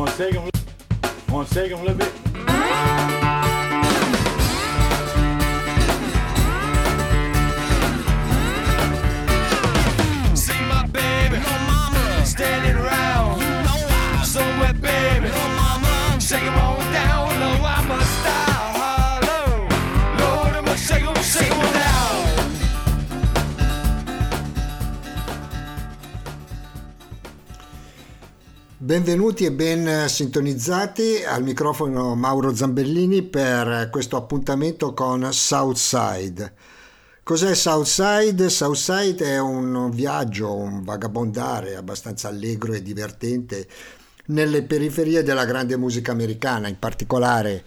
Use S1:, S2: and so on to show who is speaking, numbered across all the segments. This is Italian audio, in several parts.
S1: Wanna shake them, wanna shake them a little bit?
S2: Benvenuti e ben sintonizzati al microfono Mauro Zambellini per questo appuntamento con Southside. Cos'è Southside? Southside è un viaggio, un vagabondare abbastanza allegro e divertente nelle periferie della grande musica americana, in particolare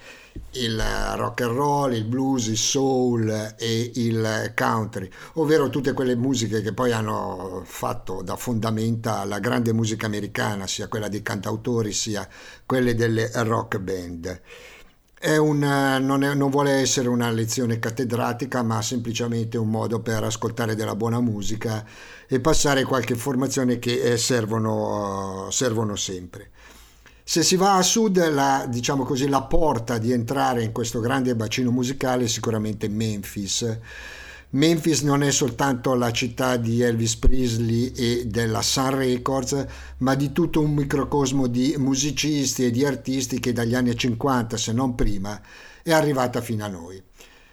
S2: il rock and roll, il blues, il soul e il country, ovvero tutte quelle musiche che poi hanno fatto da fondamenta la grande musica americana, sia quella dei cantautori sia quelle delle rock band. È un, non, è, non, vuole essere una lezione cattedratica, ma semplicemente un modo per ascoltare della buona musica e passare qualche informazione che eh, servono, servono sempre. Se si va a sud, la, diciamo così, la porta di entrare in questo grande bacino musicale è sicuramente Memphis. Memphis non è soltanto la città di Elvis Presley e della Sun Records, ma di tutto un microcosmo di musicisti e di artisti che dagli anni 50, se non prima, è arrivata fino a noi.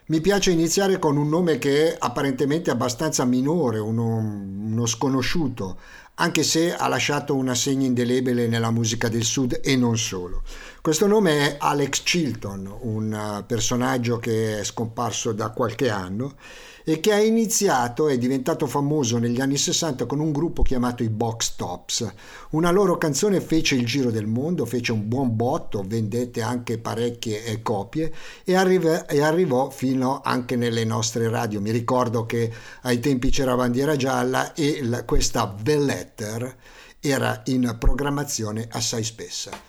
S2: Mi piace iniziare con un nome che è apparentemente abbastanza minore, uno, uno sconosciuto, anche se ha lasciato una segna indelebile nella musica del sud e non solo. Questo nome è Alex Chilton, un personaggio che è scomparso da qualche anno e che ha iniziato è diventato famoso negli anni 60 con un gruppo chiamato i Box Tops. Una loro canzone fece il giro del mondo, fece un buon botto, vendette anche parecchie copie e, arriva, e arrivò fino anche nelle nostre radio. Mi ricordo che ai tempi c'era bandiera gialla e la, questa Letter era in programmazione assai spessa.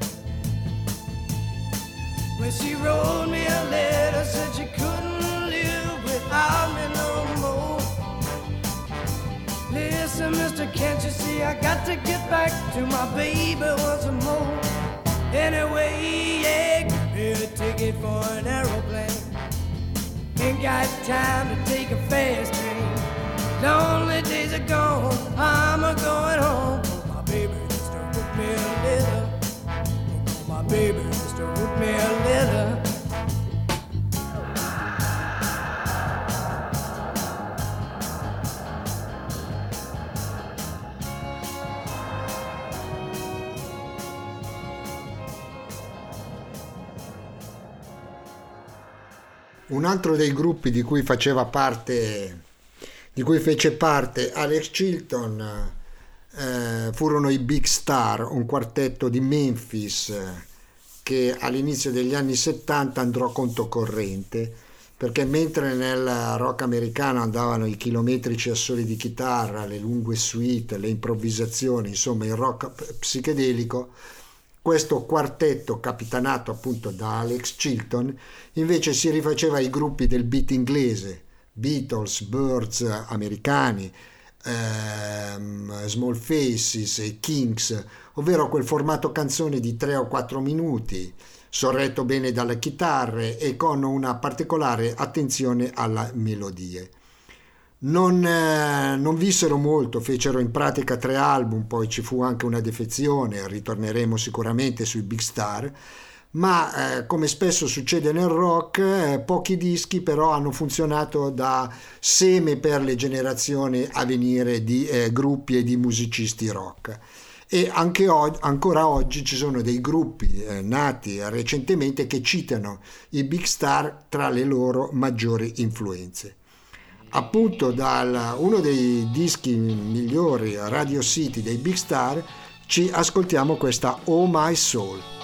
S3: When she wrote me a letter, said she couldn't live without me no more. Listen, mister, can't you see I got to get back to my baby once more? Anyway, yeah, me a ticket for an aeroplane. Ain't got time to take a fast train. Lonely
S2: Un altro dei gruppi di cui faceva parte, di cui fece parte Alex Chilton, eh, furono i Big Star, un quartetto di Memphis che all'inizio degli anni 70 andrò controcorrente perché mentre nel rock americano andavano i chilometrici assoli di chitarra, le lunghe suite, le improvvisazioni, insomma il rock psichedelico, questo quartetto capitanato appunto da Alex Chilton invece si rifaceva ai gruppi del beat inglese, Beatles, Birds americani, ehm, Small Faces e Kings, ovvero quel formato canzone di 3 o 4 minuti, sorretto bene dalle chitarre e con una particolare attenzione alle melodie. Non, eh, non, vissero molto, fecero in pratica tre album, poi ci fu anche una defezione, ritorneremo sicuramente sui big star, ma eh, come spesso succede nel rock, eh, pochi dischi però hanno funzionato da seme per le generazioni a venire di eh, gruppi e di musicisti rock. E anche o- ancora oggi ci sono dei gruppi eh, nati recentemente che citano i big star tra le loro maggiori influenze appunto da uno dei dischi migliori Radio City dei Big Star ci ascoltiamo questa Oh My Soul.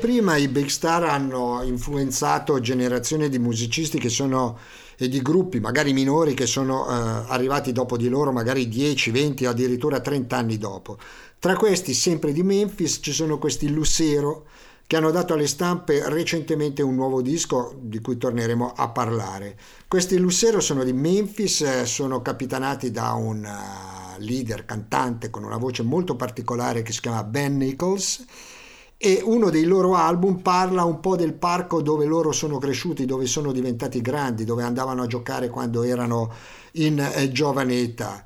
S4: Prima, i Big Star hanno influenzato generazioni di musicisti che sono e di gruppi, magari minori, che sono eh, arrivati dopo di loro, magari 10, 20 o addirittura 30 anni dopo. Tra questi, sempre di Memphis, ci sono questi Lucero che hanno dato alle stampe recentemente un nuovo disco di cui torneremo a parlare. Questi Lucero sono di Memphis, eh, sono capitanati da un uh, leader cantante con una voce molto particolare che si chiama Ben Nichols e uno dei loro album parla un po' del parco dove loro sono cresciuti, dove sono diventati grandi, dove andavano a giocare quando erano in eh, giovane età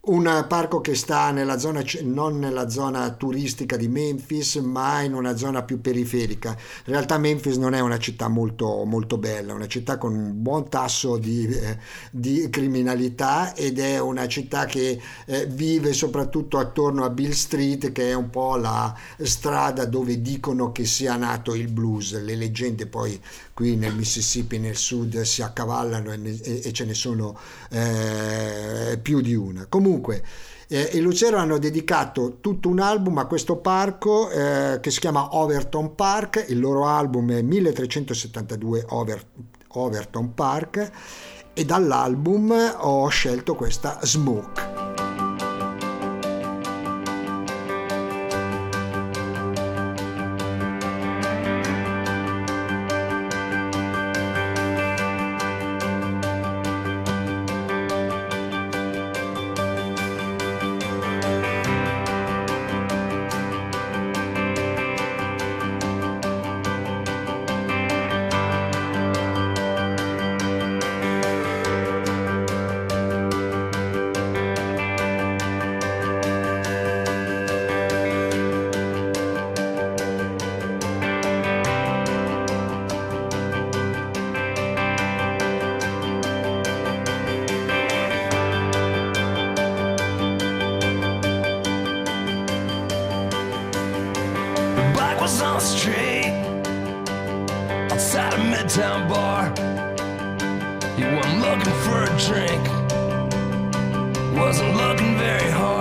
S4: un parco che sta nella zona, non nella zona turistica di Memphis, ma in una zona più periferica. In realtà Memphis non è una città molto, molto bella, è una città con un buon tasso di, eh, di criminalità ed è una città che eh, vive soprattutto attorno a Bill Street, che è un po' la strada dove dicono che sia nato il blues. Le leggende poi qui nel Mississippi, nel sud, si accavallano e, e, e ce ne sono eh, più di una. Comunque, eh, i Lucero hanno dedicato tutto un album a questo parco eh, che si chiama Overton Park, il loro album è 1372 Over, Overton Park e dall'album ho scelto questa Smoke. downtown bar. You weren't looking for a drink, wasn't looking
S2: very hard.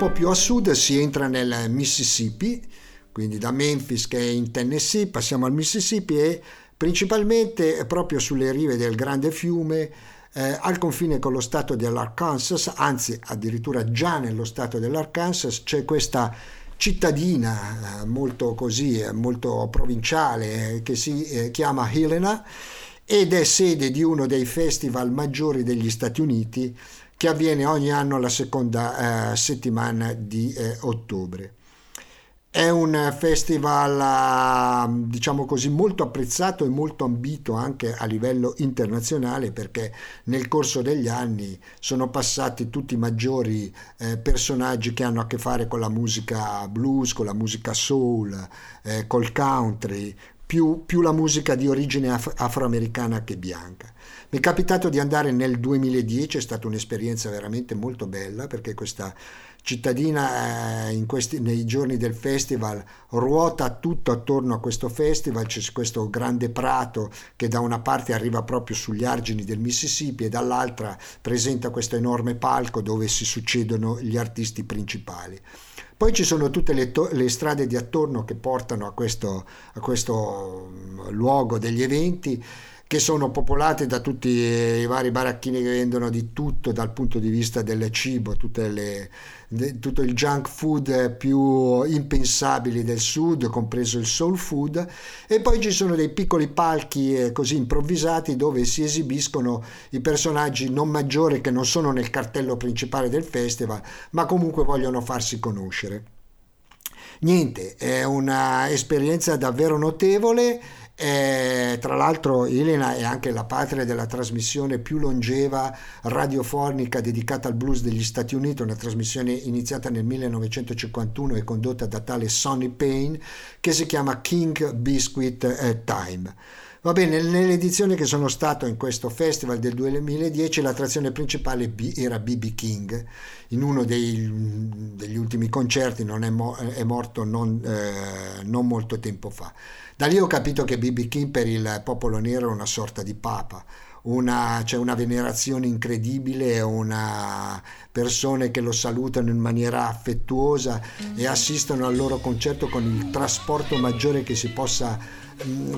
S2: Po' più a sud si entra nel Mississippi, quindi da Memphis che è in Tennessee passiamo al Mississippi e principalmente proprio sulle rive del grande fiume eh, al confine con lo stato dell'Arkansas, anzi addirittura già nello stato dell'Arkansas c'è questa cittadina eh, molto così, eh, molto provinciale eh, che si chiama Helena ed è sede di uno dei festival maggiori degli Stati Uniti che avviene ogni anno la seconda eh, settimana di eh, ottobre. È un festival, eh, diciamo così, molto apprezzato e molto ambito anche a livello internazionale perché nel corso degli anni sono passati tutti i maggiori eh, personaggi che hanno a che fare con la musica blues, con la musica soul, eh, col country, più, più, la musica di origine af- afroamericana che bianca. Mi è capitato di andare nel 2010, è stata un'esperienza veramente molto bella perché questa cittadina eh, questi, nei giorni del festival ruota tutto attorno a questo festival, c'è questo grande prato che da una parte arriva proprio sugli argini del Mississippi e dall'altra presenta questo enorme palco dove si succedono gli artisti principali. Poi ci sono tutte le, to- le, strade di attorno che portano a questo, a questo luogo degli eventi che sono popolate da tutti i vari baracchini che vendono di tutto dal punto di vista del cibo, le, de, tutto il junk food più impensabili del sud, compreso il soul food, e poi ci sono dei piccoli palchi eh, così improvvisati dove si esibiscono i personaggi non maggiori che non sono nel cartello principale del festival, ma comunque vogliono farsi conoscere. Niente, è un'esperienza davvero notevole eh, tra l'altro Elena è anche la patria della trasmissione più longeva radiofonica dedicata al blues degli Stati Uniti, una trasmissione iniziata nel 1951 e condotta da tale Sonny Payne che si chiama King Biscuit eh, Time. Va bene, nell'edizione che sono stato in questo festival del 2010 l'attrazione principale era BB King, in uno dei, degli ultimi concerti, non è, mo- è morto non, eh, non molto tempo fa. Da lì ho capito che BB King per il popolo nero è una sorta di papa, una, c'è una venerazione incredibile, una persone che lo salutano in maniera affettuosa e assistono al loro concerto con il trasporto maggiore che si possa,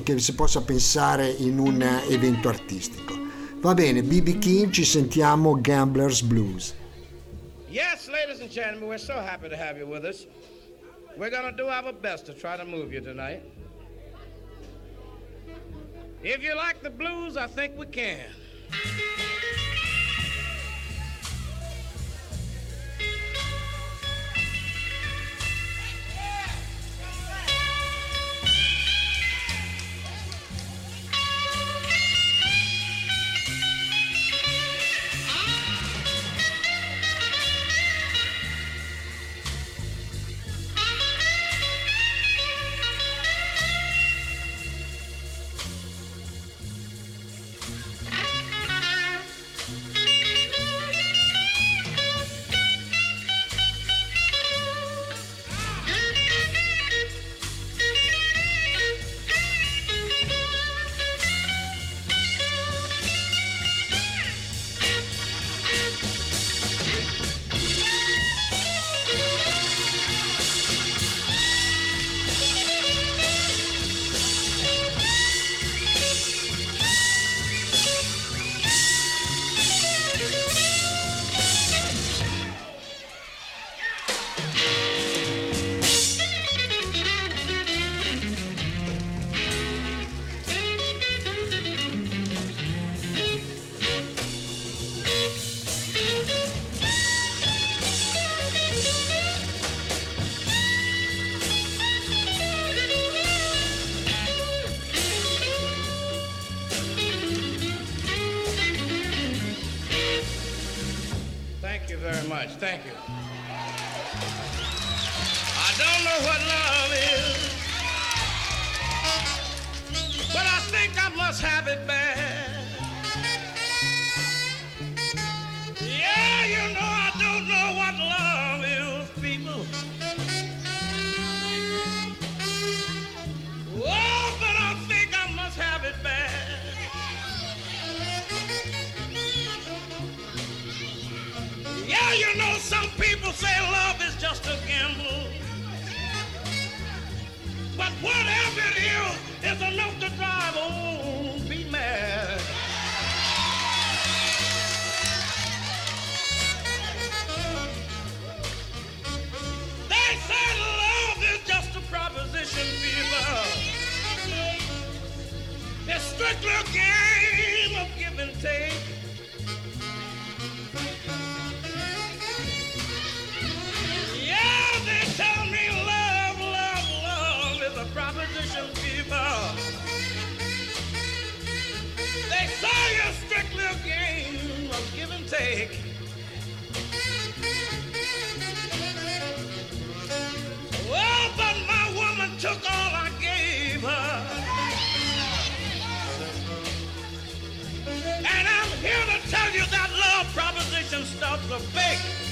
S2: che si possa pensare in un evento artistico. Va bene, BB King, ci sentiamo Gamblers Blues.
S5: Yes, ladies and gentlemen, we're so happy to have you with us. We're going to do our best to try to move you tonight. If you like the blues, I think we can. Christmas. Christian stop a fake.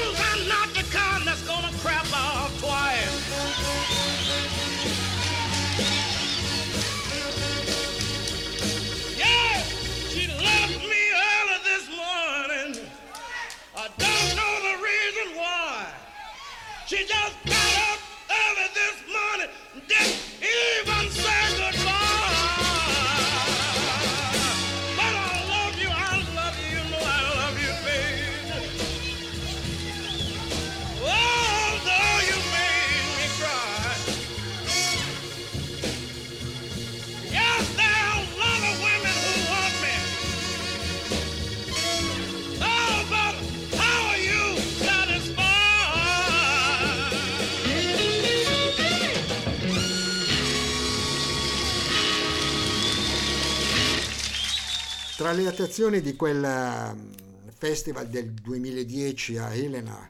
S2: Tra le attrazioni di quel ehm, festival del 2010 a Helena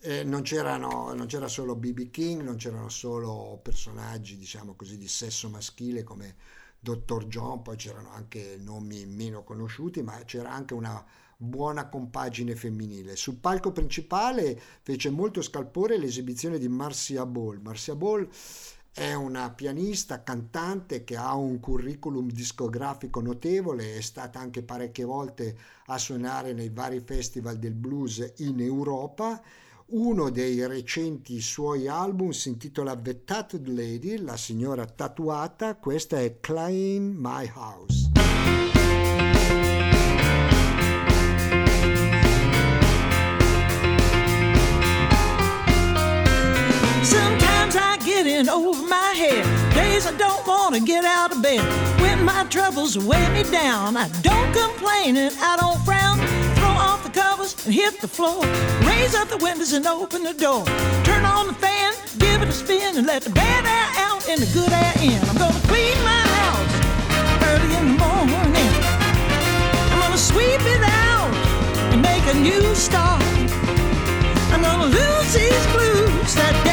S2: eh, non, non c'era solo BB King, non c'erano solo personaggi, diciamo così, di sesso maschile come Dr. John, poi c'erano anche nomi meno conosciuti, ma c'era anche una buona compagine femminile. Sul palco principale fece molto scalpore l'esibizione di Marcia Ball. Marcia Ball è una pianista, cantante che ha un curriculum discografico notevole, è stata anche parecchie volte a suonare nei vari festival del blues in Europa. Uno dei recenti suoi album si intitola The Tattooed Lady, la signora tatuata, questa è Clean My House.
S6: Sometimes In over my head. Days I don't want to get out of bed. When my troubles weigh me down, I don't complain and I don't frown. Throw off the covers and hit the floor. Raise up the windows and open the door. Turn on the fan, give it a spin, and let the bad air out and the good air in. I'm gonna clean my house early in the morning. I'm gonna sweep it out and make a new start. I'm gonna lose these blues. That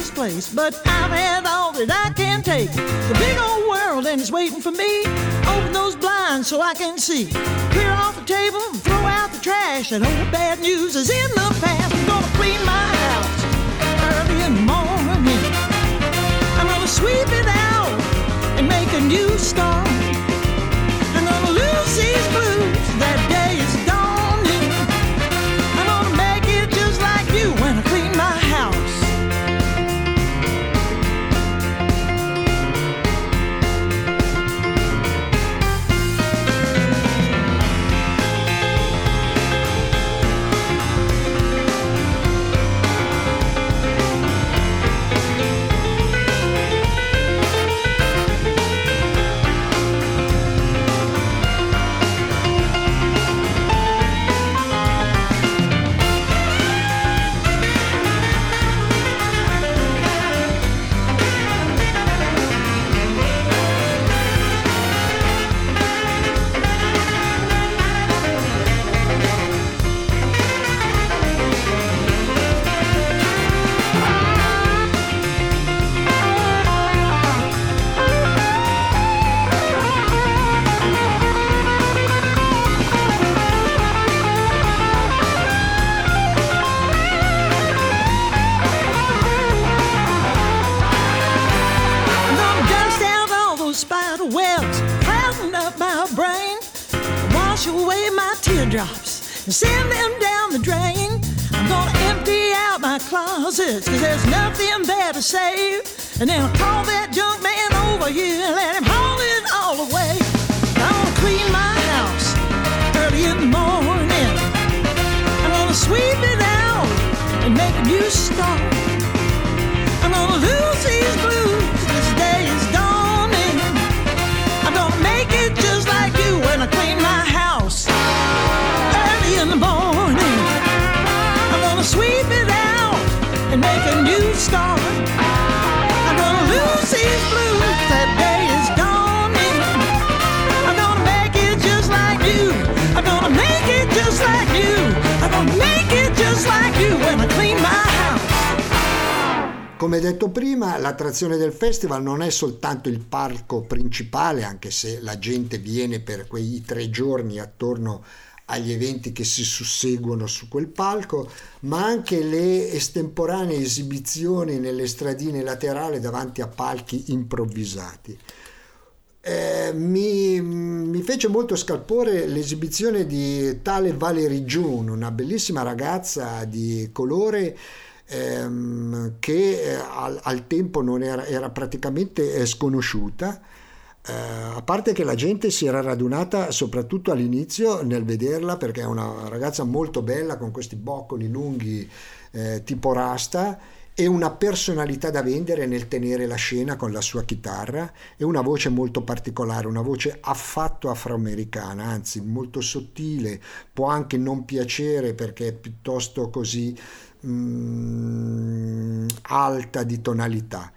S6: can take his place, but I've had all that I can take. The big old world and it's waiting for me. Open those blinds so I can see. Clear off the table and throw out the trash. That old bad news is in the past. I'm gonna clean my house early in the morning. sweep it out and make a new start. Send them down the drain. I'm gonna empty out my closets, cause there's nothing there to save. And then I'll call that junk man over here and let him haul it all away. I'm gonna clean my house early in the morning. I'm gonna sweep it out and make a new start.
S2: Come detto prima, l'attrazione del festival non è soltanto il parco principale, anche se la gente viene per quei tre giorni attorno agli eventi che si susseguono su quel palco, ma anche le estemporanee esibizioni nelle stradine laterali davanti a palchi improvvisati. Eh, mi, mi fece molto scalpore l'esibizione di tale Valerie June, una bellissima ragazza di colore ehm, che eh, al, al tempo non era, era praticamente eh, sconosciuta. Eh, a parte che la gente si era radunata soprattutto all'inizio nel vederla perché è una ragazza molto bella con questi boccoli lunghi eh, tipo rasta e una personalità da vendere nel tenere la scena con la sua chitarra e una voce molto particolare, una voce affatto afroamericana, anzi molto sottile, può anche non piacere perché è piuttosto così mm, alta di tonalità.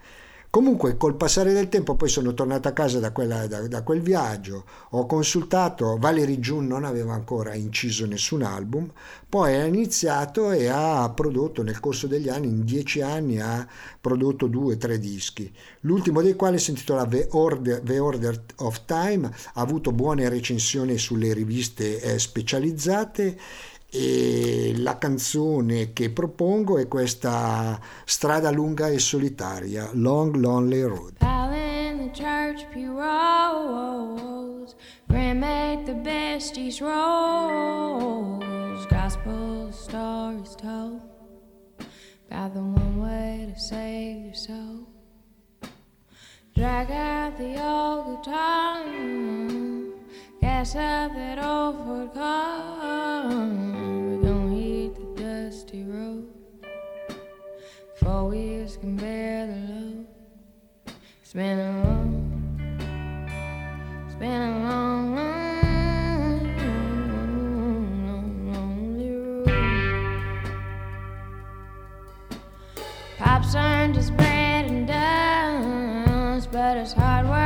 S2: Comunque col passare del tempo poi sono tornato a casa da, quella, da, da quel viaggio, ho consultato, Valerie June non aveva ancora inciso nessun album, poi ha iniziato e ha prodotto nel corso degli anni, in dieci anni ha prodotto due o tre dischi, l'ultimo dei quali si intitola The Order, The Order of Time, ha avuto buone recensioni sulle riviste eh, specializzate e la canzone che propongo è questa strada lunga e solitaria, Long Lonely Road.
S7: In the church pew rolls, make the besties rolls, gospel stories told about the one way to save your soul. Drag out the old guitar, gas up that old car. We're gonna hit the dusty road. Four wheels can bear the load. It's been a long, it's been a long, long, long, lonely road. Pop's earned his bread and dust, but his hard work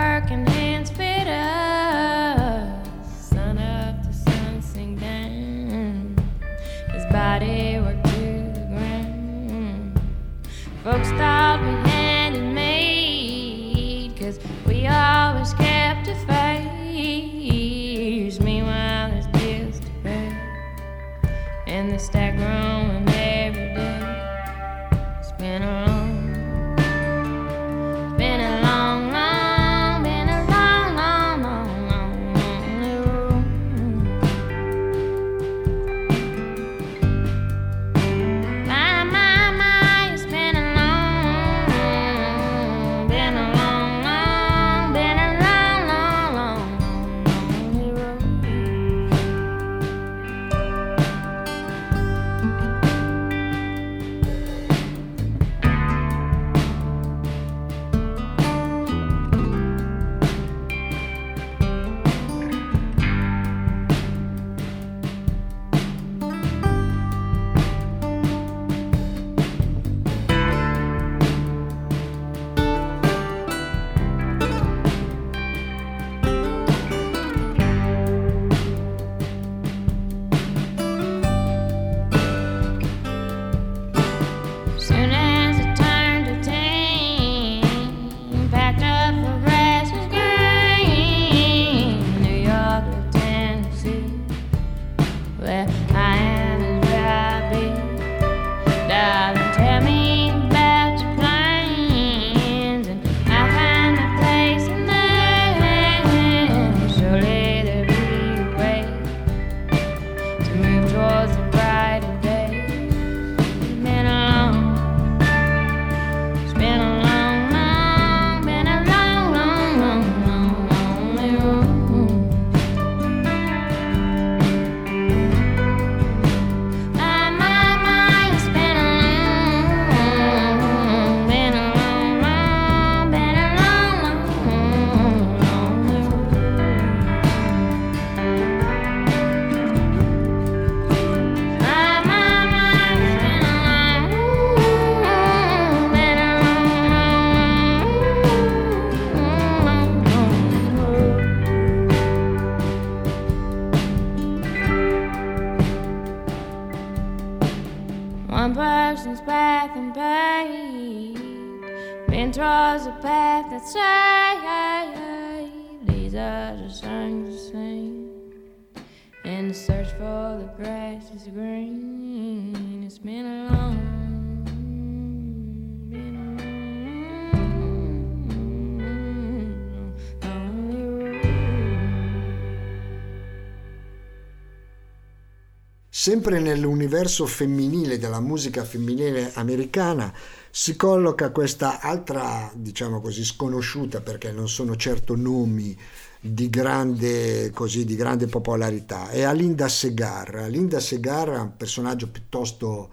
S2: Sempre nell'universo femminile della musica femminile americana si colloca questa altra, diciamo così, sconosciuta perché non sono certo nomi di grande, così, di grande popolarità. È Alinda Segar. Alinda Segar è un personaggio piuttosto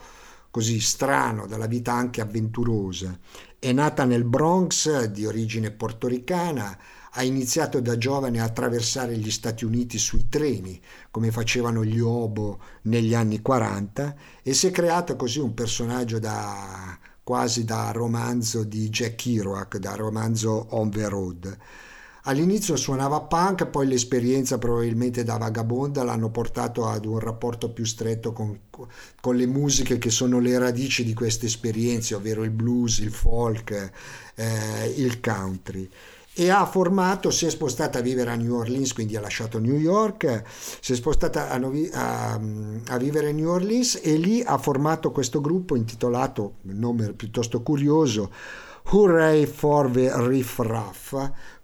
S2: così strano, dalla vita anche avventurosa. È nata nel Bronx, di origine portoricana, ha iniziato da giovane a attraversare gli Stati Uniti sui treni, come facevano gli Obo negli anni 40, e si è creato così un personaggio da quasi da romanzo di Jack Kerouac, da romanzo On the Road. All'inizio suonava punk, poi l'esperienza probabilmente da vagabonda l'hanno portato ad un rapporto più stretto con, con le musiche che sono le radici di queste esperienze, ovvero il blues, il folk, eh, il country e ha formato, si è spostata a vivere a New Orleans, quindi ha lasciato New York, si è spostata a, a- a vivere a New Orleans e lì ha formato questo gruppo intitolato, nome piuttosto curioso, Hooray for the Riff Raff,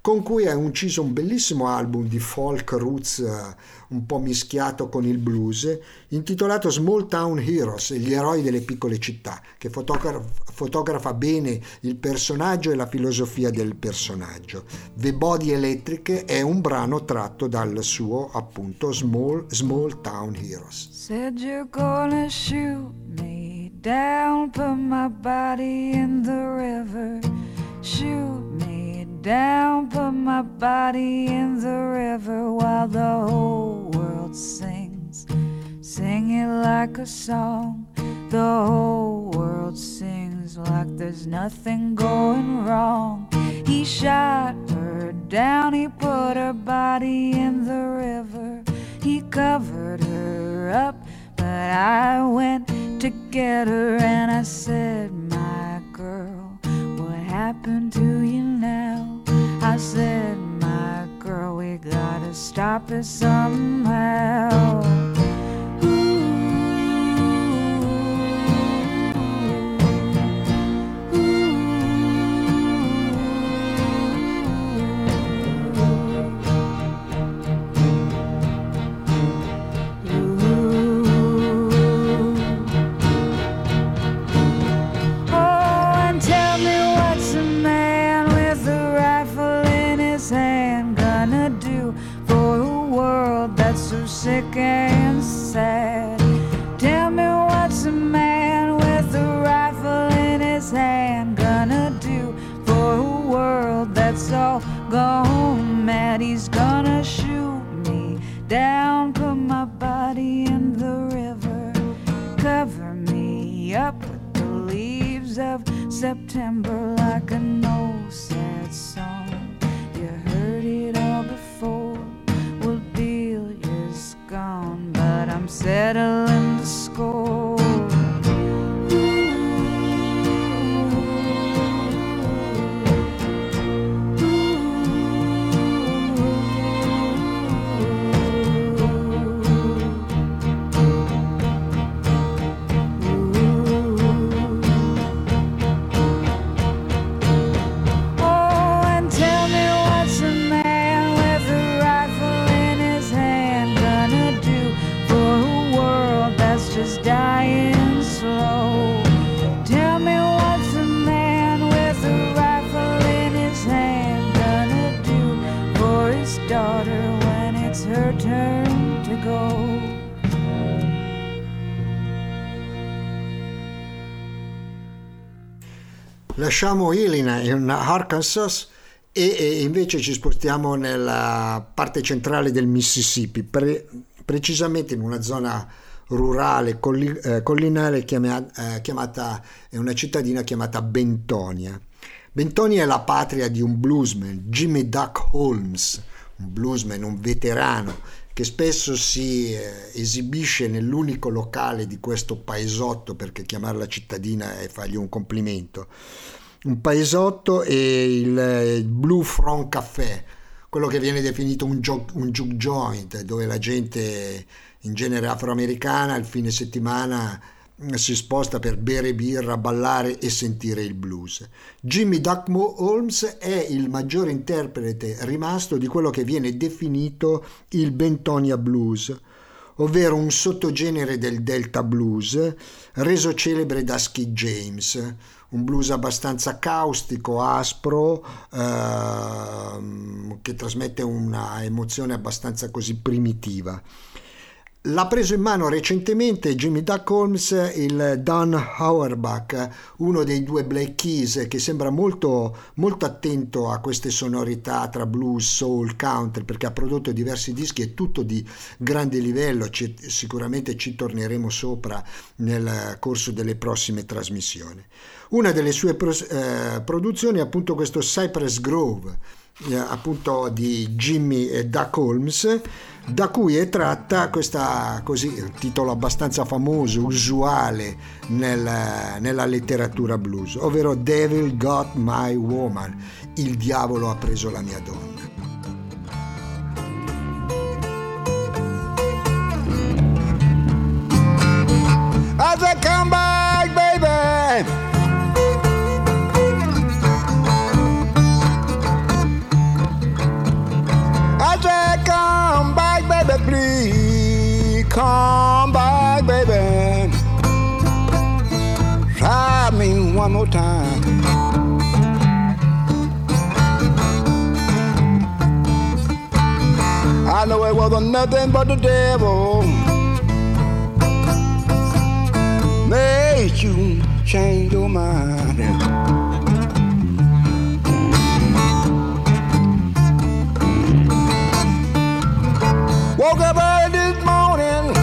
S2: con cui ha inciso un bellissimo album di folk roots eh, un po' mischiato con il blues, intitolato Small Town Heroes, gli eroi delle piccole città, che fotogra- fotografa bene il personaggio e la filosofia del personaggio. The Body Electric è un brano tratto dal suo appunto Small, Small Town Heroes.
S8: Said you're gonna shoot me down, put my body in the river. Shoot me down, put my body in the river while the whole world sings. Sing it like a song. The whole world sings like there's nothing going wrong. He shot her down, he put her body in the river. He covered her up, but I went to get her and I said, My girl, what happened to you now? I said, My girl, we gotta stop it somehow.
S2: Lasciamo Illinois in Arkansas e, e invece ci spostiamo nella parte centrale del Mississippi, pre- precisamente in una zona rurale colli- eh, collinare chiama- eh, chiamata è una cittadina chiamata Bentonia. Bentonia è la patria di un bluesman, Jimmy Duck Holmes, un bluesman, un veterano che spesso si eh, esibisce nell'unico locale di questo paesotto, perché chiamarla cittadina è fargli un complimento. Un paesotto e il, Blue Front Café, quello che viene definito un, gio- un juke joint, dove la gente in genere afroamericana il fine settimana si sposta per bere birra, ballare e sentire il blues. Jimmy Duckmo Holmes è il maggiore interprete rimasto di quello che viene definito il Bentonia Blues, ovvero un sottogenere del Delta Blues reso celebre da Skid James, un blues abbastanza caustico, aspro, ehm, che trasmette una emozione abbastanza così primitiva. L'ha preso in mano recentemente Jimmy Duck Holmes il Don Auerbach, uno dei due Black Keys che sembra molto, molto attento a queste sonorità tra blues, soul, country perché ha prodotto diversi dischi e tutto di grande livello, ci, sicuramente ci torneremo sopra nel corso delle prossime trasmissioni. Una delle sue pro, eh, produzioni è appunto questo Cypress Grove, eh, appunto di Jimmy Duck Holmes da cui è tratta questa così titolo abbastanza famoso, usuale nel, nella letteratura blues, ovvero Devil Got My Woman, il diavolo ha preso la mia donna.
S9: I said, come back, baby. I come back, baby, please. Come back, baby. Try me one more time. I know it wasn't nothing but the devil made you change your mind. Woke up early this morning.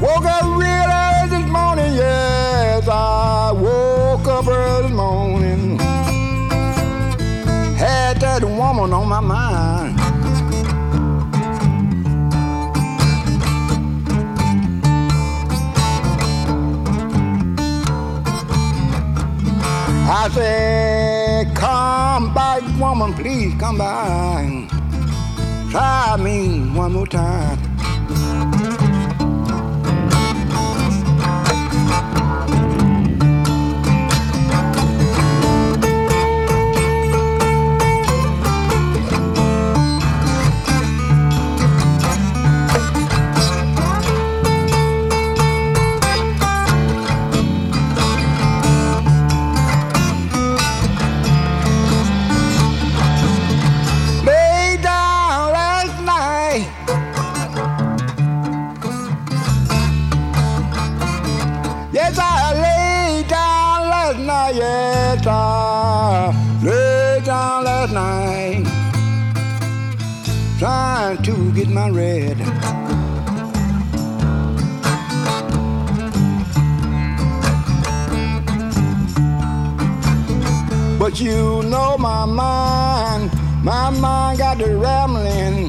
S9: Woke up real early this morning, yes. I woke up early this morning. Had that woman on my mind. I said, woman, please come back. Try me one more time. But you know my mind, my mind got the rambling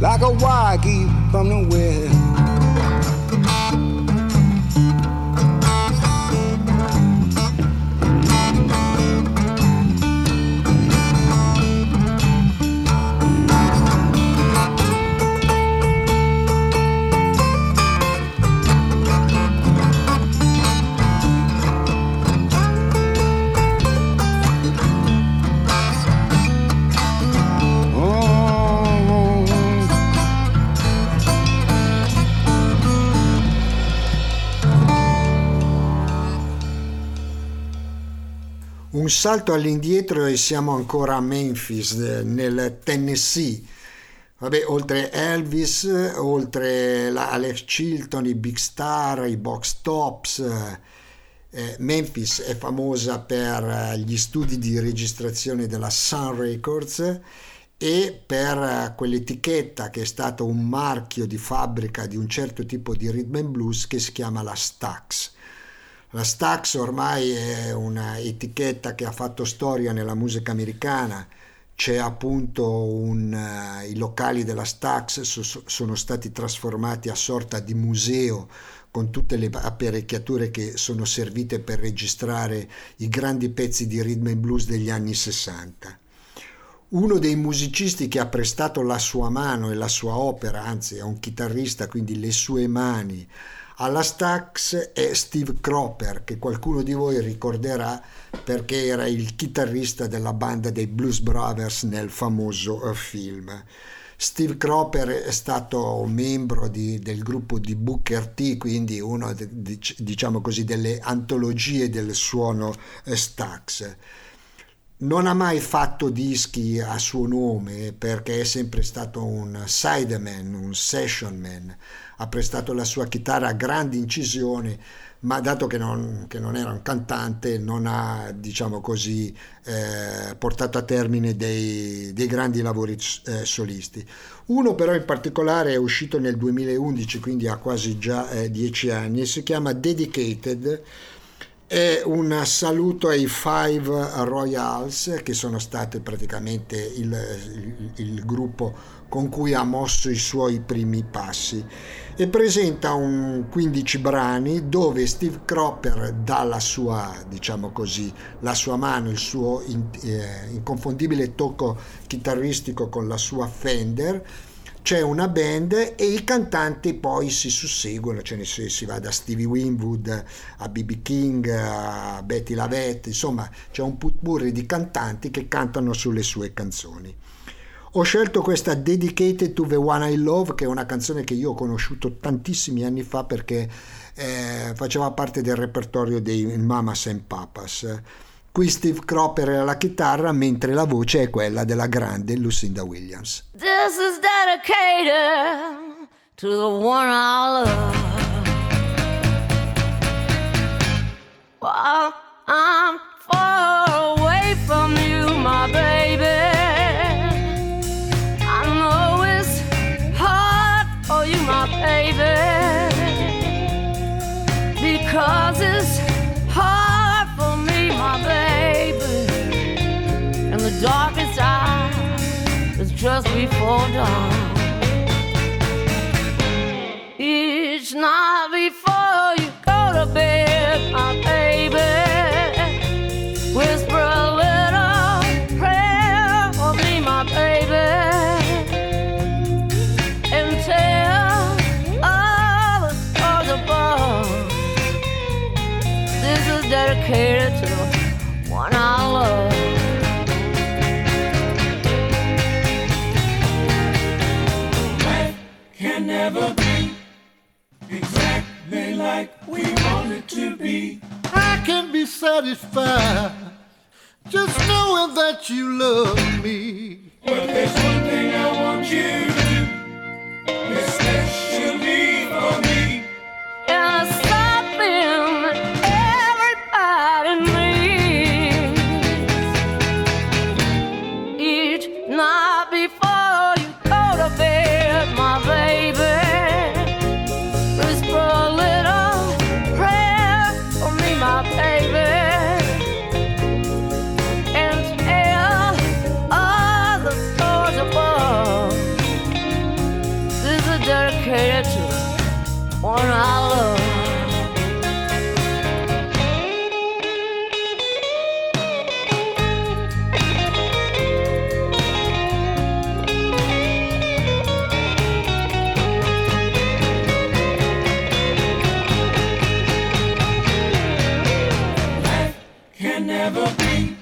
S9: like a waggy from the west.
S2: Salto all'indietro e siamo ancora a Memphis, nel Tennessee. Vabbè, oltre Elvis, oltre la Alex Chilton, i Big Star, i Box Tops. eh, Memphis è famosa per eh, gli studi di registrazione della Sun Records e per eh, quell'etichetta che è stato un marchio di fabbrica di un certo tipo di rhythm and blues che si chiama la Stax. La Stax ormai è una etichetta che ha fatto storia nella musica americana. C'è appunto un, uh, i locali della Stax so, sono stati trasformati a sorta di museo con tutte le apparecchiature che sono servite per registrare i grandi pezzi di rhythm and blues degli anni 60. Uno dei musicisti che ha prestato la sua mano e la sua opera, anzi è un chitarrista, quindi le sue mani, alla Stax è Steve Cropper, che qualcuno di voi ricorderà perché era il chitarrista della banda dei Blues Brothers nel famoso eh, film. Steve Cropper è stato membro di, del gruppo di Booker T, quindi uno diciamo così, delle antologie del suono eh, Stax non ha mai fatto dischi a suo nome perché è sempre stato un sideman, un session man, ha prestato la sua chitarra a grandi incisioni, ma dato che non, che non era un cantante non ha, diciamo così, eh, portato a termine dei, dei grandi lavori eh, solisti. Uno però in particolare è uscito nel 2011, quindi ha quasi già eh, dieci anni, si chiama Dedicated è un saluto ai Five Royals che sono state praticamente il, il, il, gruppo con cui ha mosso i suoi primi passi e presenta un 15 brani dove Steve Cropper dà la sua, diciamo così, la sua mano, il suo in, eh, inconfondibile tocco chitarristico con la sua Fender c'è una band e i cantanti poi si susseguono, cioè si va da Stevie Winwood a BB King, a Betty Lavette, insomma c'è un putburri di cantanti che cantano sulle sue canzoni. Ho scelto questa Dedicated to the One I Love, che è una canzone che io ho conosciuto tantissimi anni fa perché eh, faceva parte del repertorio dei Mamas and Papas. Qui Steve Cropper alla chitarra, mentre la voce è quella della grande Lucinda Williams.
S10: This is dedicated to the one I love. While I'm far away from you, my baby. It's
S11: not. Satisfied just knowing that you love me.
S4: But there's one thing I want you never be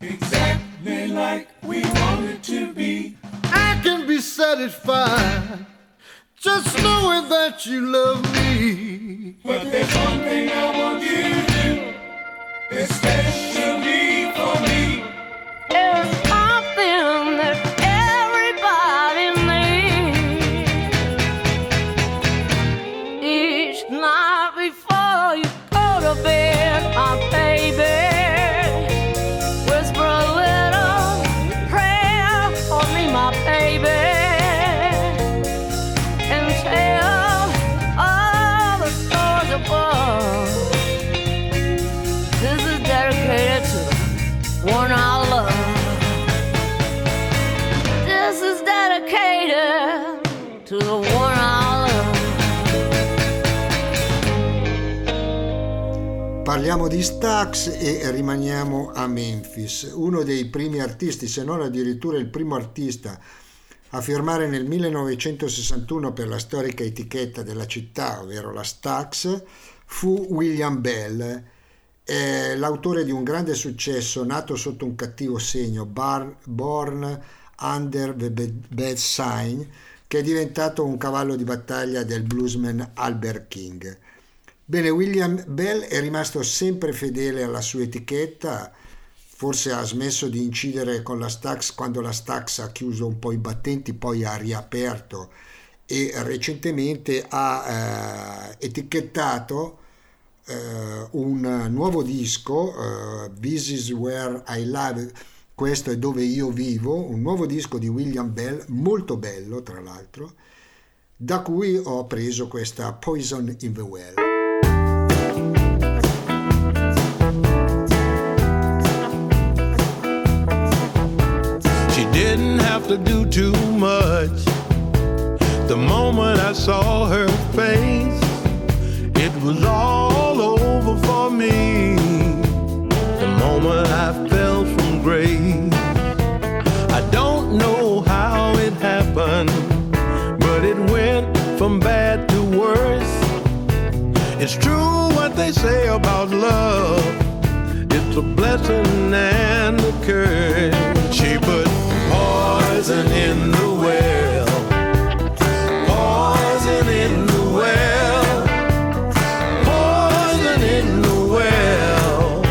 S4: exactly like we want it to be.
S11: I can be satisfied just knowing that you love me.
S4: But there's one thing I want you
S2: Parliamo di Stax e rimaniamo a Memphis, uno dei primi artisti, se non addirittura il primo artista a firmare nel 1961 per la storica etichetta della città, ovvero la Stax, fu William Bell, eh, l'autore di un grande successo nato sotto un cattivo segno, Bar- Born Under the Bad Sign, che è diventato un cavallo di battaglia del bluesman Albert King. Bene, William Bell è rimasto sempre fedele alla sua etichetta, forse ha smesso di incidere con la Stax quando la Stax ha chiuso un po' i battenti, poi ha riaperto e recentemente ha eh, etichettato eh, un nuovo disco, eh, This is Where I Live, questo è dove io vivo, un nuovo disco di William Bell, molto bello tra l'altro, da cui ho preso questa Poison in the Well.
S4: To do too much. The moment I saw her face, it was all over for me. The moment I fell from grace, I don't know how it happened, but it went from bad to worse. It's true what they say about love. It's a blessing and a curse. She put poison in the well. Poison in the well. Poison in the well.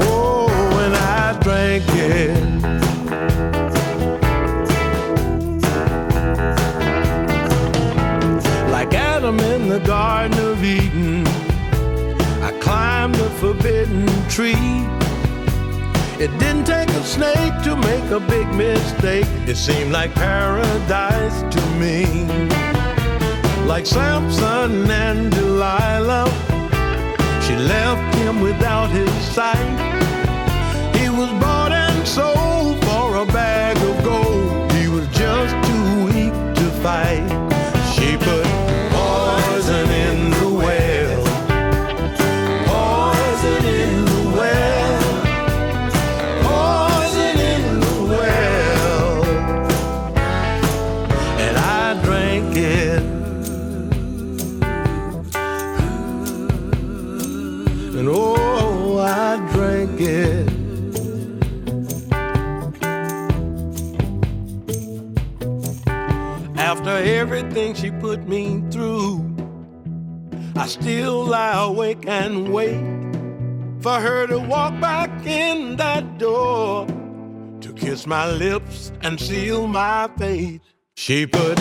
S4: Oh, and I drank it. Like Adam in the Garden of Eden, I climbed the forbidden tree. It didn't take snake to make a big mistake. It seemed like paradise to me. Like Samson and Delilah, she left him without his sight. He was bought and sold for a bag of gold. He was just too weak to fight. After everything she put me through, I still lie awake and wait for her to walk back in that door to kiss my lips and seal my fate. She put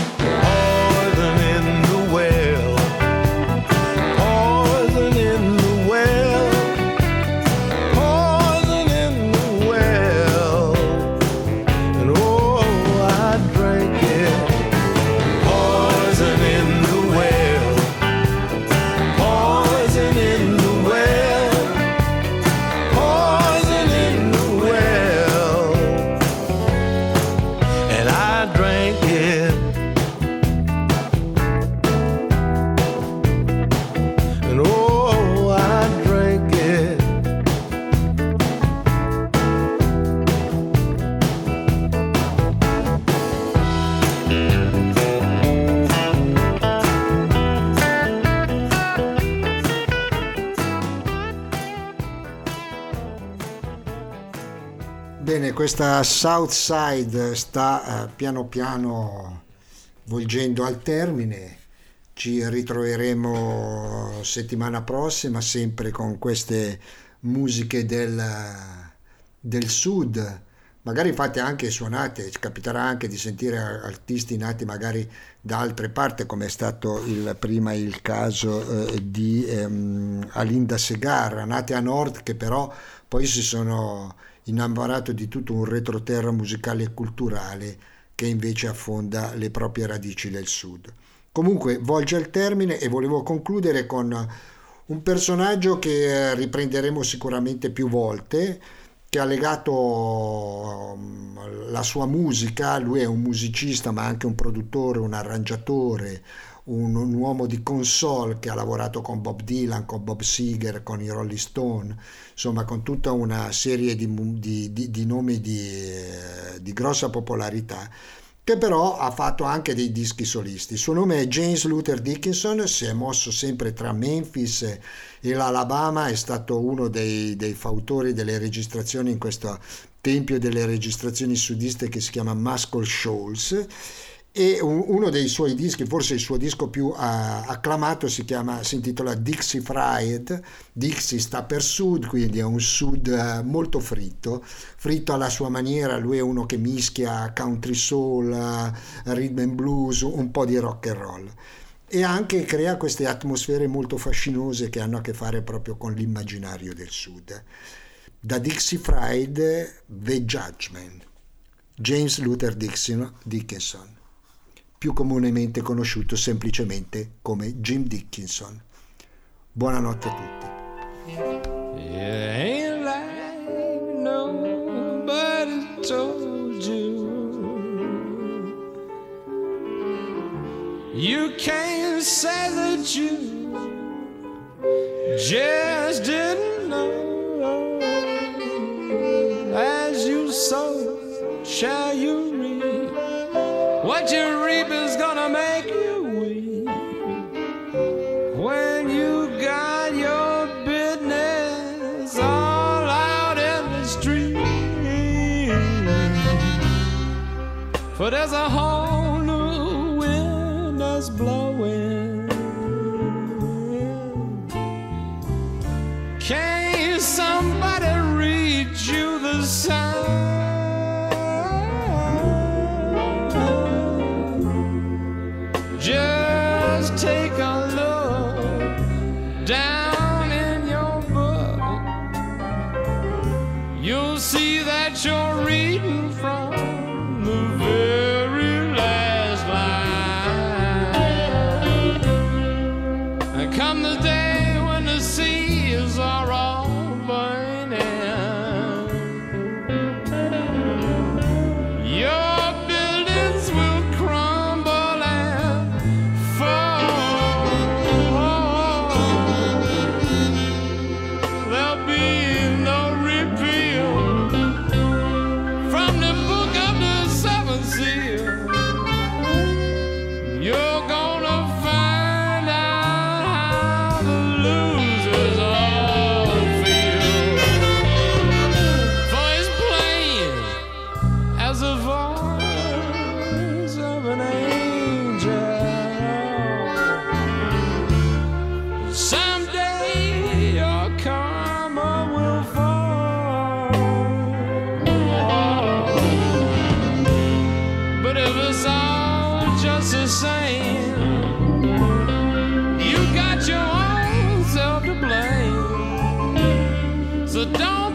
S2: Questa Southside sta eh, piano piano volgendo al termine. Ci ritroveremo settimana prossima sempre con queste musiche del, del sud, magari fatte anche suonate, capiterà anche di sentire artisti nati magari da altre parti, come è stato il, prima il caso eh, di ehm, Alinda Segarra, nate a nord che però poi si sono innamorato di tutto un retroterra musicale e culturale che invece affonda le proprie radici nel sud. Comunque volge al termine e volevo concludere con un personaggio che riprenderemo sicuramente più volte, che ha legato um, la sua musica, lui è un musicista ma anche un produttore, un arrangiatore, un, un, uomo di console che ha lavorato con Bob Dylan, con Bob Seger, con i Rolling Stone, insomma con tutta una serie di, di, di, di nomi di grossa popolarità che però ha fatto anche dei dischi solisti. Il suo nome è James Luther Dickinson, si è mosso sempre tra Memphis e l'Alabama, è stato uno dei, dei fautori delle registrazioni in questo tempio delle registrazioni sudiste che si chiama Muscle Shoals e uno dei suoi dischi, forse il suo disco più uh, acclamato, si, chiama, si intitola Dixie Fried. Dixie sta per sud, quindi è un sud uh, molto fritto, fritto alla sua maniera. Lui è uno che mischia country soul, uh, rhythm and blues, un po' di rock and roll. E anche crea queste atmosfere molto fascinose che hanno a che fare proprio con l'immaginario del sud. Da Dixie Fried, The Judgment, James Luther Dickinson più comunemente conosciuto semplicemente come Jim Dickinson. Buonanotte a tutti.
S4: You. Can't say that you just didn't know. As you sow, shall you. What you reap is gonna make you weep when you got your business all out in the street. For there's a whole So don't